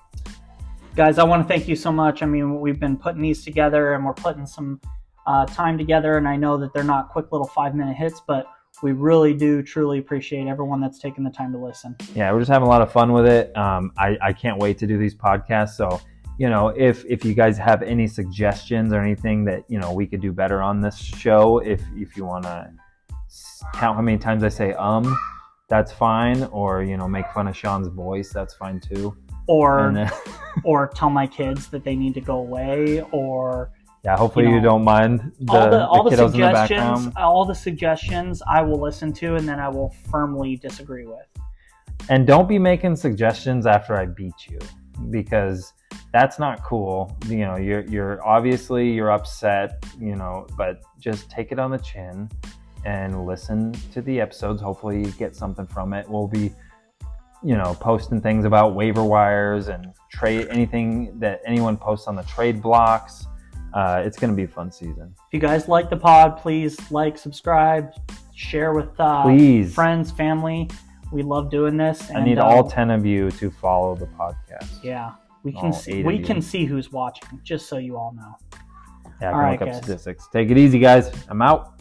S2: guys, I want to thank you so much. I mean, we've been putting these together and we're putting some uh, time together, and I know that they're not quick little five minute hits, but we really do truly appreciate everyone that's taken the time to listen.
S1: Yeah, we're just having a lot of fun with it. Um, I, I can't wait to do these podcasts. So, you know, if if you guys have any suggestions or anything that you know we could do better on this show, if if you want to count how many times I say um, that's fine. Or you know, make fun of Sean's voice, that's fine too.
S2: Or then, <laughs> or tell my kids that they need to go away. Or
S1: yeah, hopefully you, know, you don't mind
S2: the, all the, all the, the suggestions. The all the suggestions I will listen to, and then I will firmly disagree with.
S1: And don't be making suggestions after I beat you, because that's not cool. You know, you're you're obviously you're upset. You know, but just take it on the chin and listen to the episodes. Hopefully, you get something from it. We'll be you know, posting things about waiver wires and trade anything that anyone posts on the trade blocks uh, it's going to be a fun season.
S2: If you guys like the pod, please like, subscribe, share with uh,
S1: please.
S2: friends, family. We love doing this.
S1: And, I need uh, all ten of you to follow the podcast.
S2: Yeah, we can all see we can see who's watching, just so you all know.
S1: Yeah, I can all look right, up guys. statistics. Take it easy, guys. I'm out.